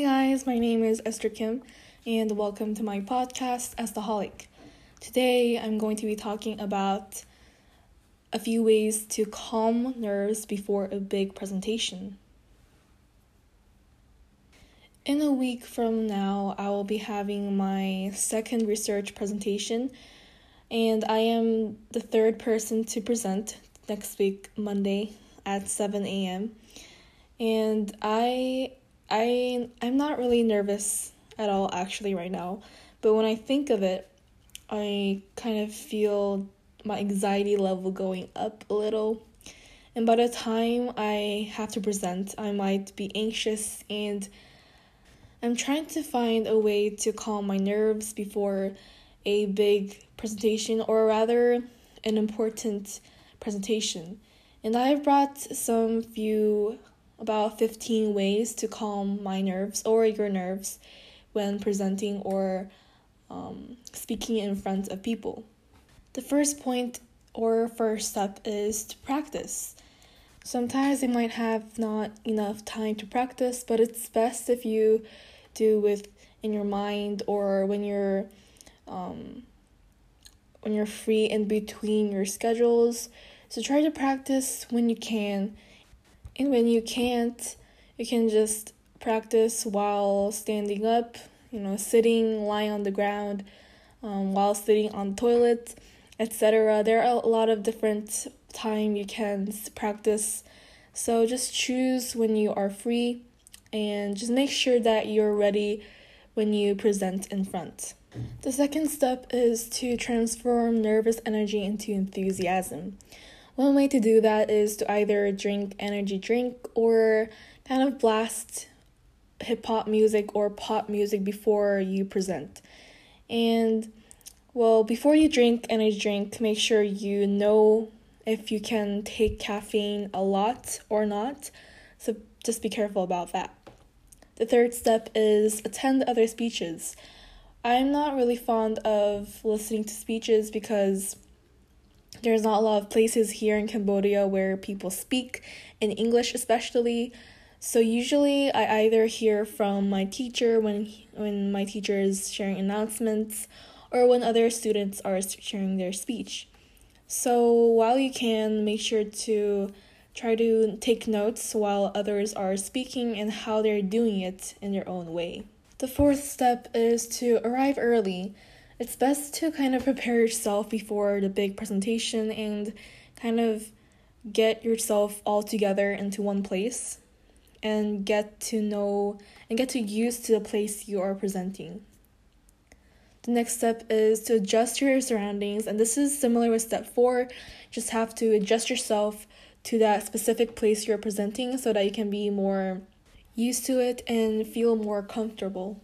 guys, my name is Esther Kim, and welcome to my podcast, Estaholic. Today, I'm going to be talking about a few ways to calm nerves before a big presentation. In a week from now, I will be having my second research presentation, and I am the third person to present next week, Monday at 7 a.m. And I I I'm not really nervous at all actually right now, but when I think of it, I kind of feel my anxiety level going up a little. And by the time I have to present, I might be anxious and I'm trying to find a way to calm my nerves before a big presentation or rather an important presentation. And I've brought some few about 15 ways to calm my nerves or your nerves when presenting or um, speaking in front of people. The first point or first step is to practice. Sometimes you might have not enough time to practice, but it's best if you do with in your mind or when you're um, when you're free in between your schedules. So try to practice when you can and when you can't, you can just practice while standing up, you know, sitting, lying on the ground, um, while sitting on toilet, etc. There are a lot of different time you can practice. So just choose when you are free and just make sure that you're ready when you present in front. The second step is to transform nervous energy into enthusiasm. One way to do that is to either drink energy drink or kind of blast hip hop music or pop music before you present. And well, before you drink energy drink, make sure you know if you can take caffeine a lot or not. So just be careful about that. The third step is attend other speeches. I'm not really fond of listening to speeches because there's not a lot of places here in Cambodia where people speak in English, especially. So usually I either hear from my teacher when when my teacher is sharing announcements or when other students are sharing their speech. So while you can make sure to try to take notes while others are speaking and how they're doing it in their own way. The fourth step is to arrive early it's best to kind of prepare yourself before the big presentation and kind of get yourself all together into one place and get to know and get to use to the place you are presenting. The next step is to adjust your surroundings, and this is similar with step four. Just have to adjust yourself to that specific place you're presenting so that you can be more used to it and feel more comfortable.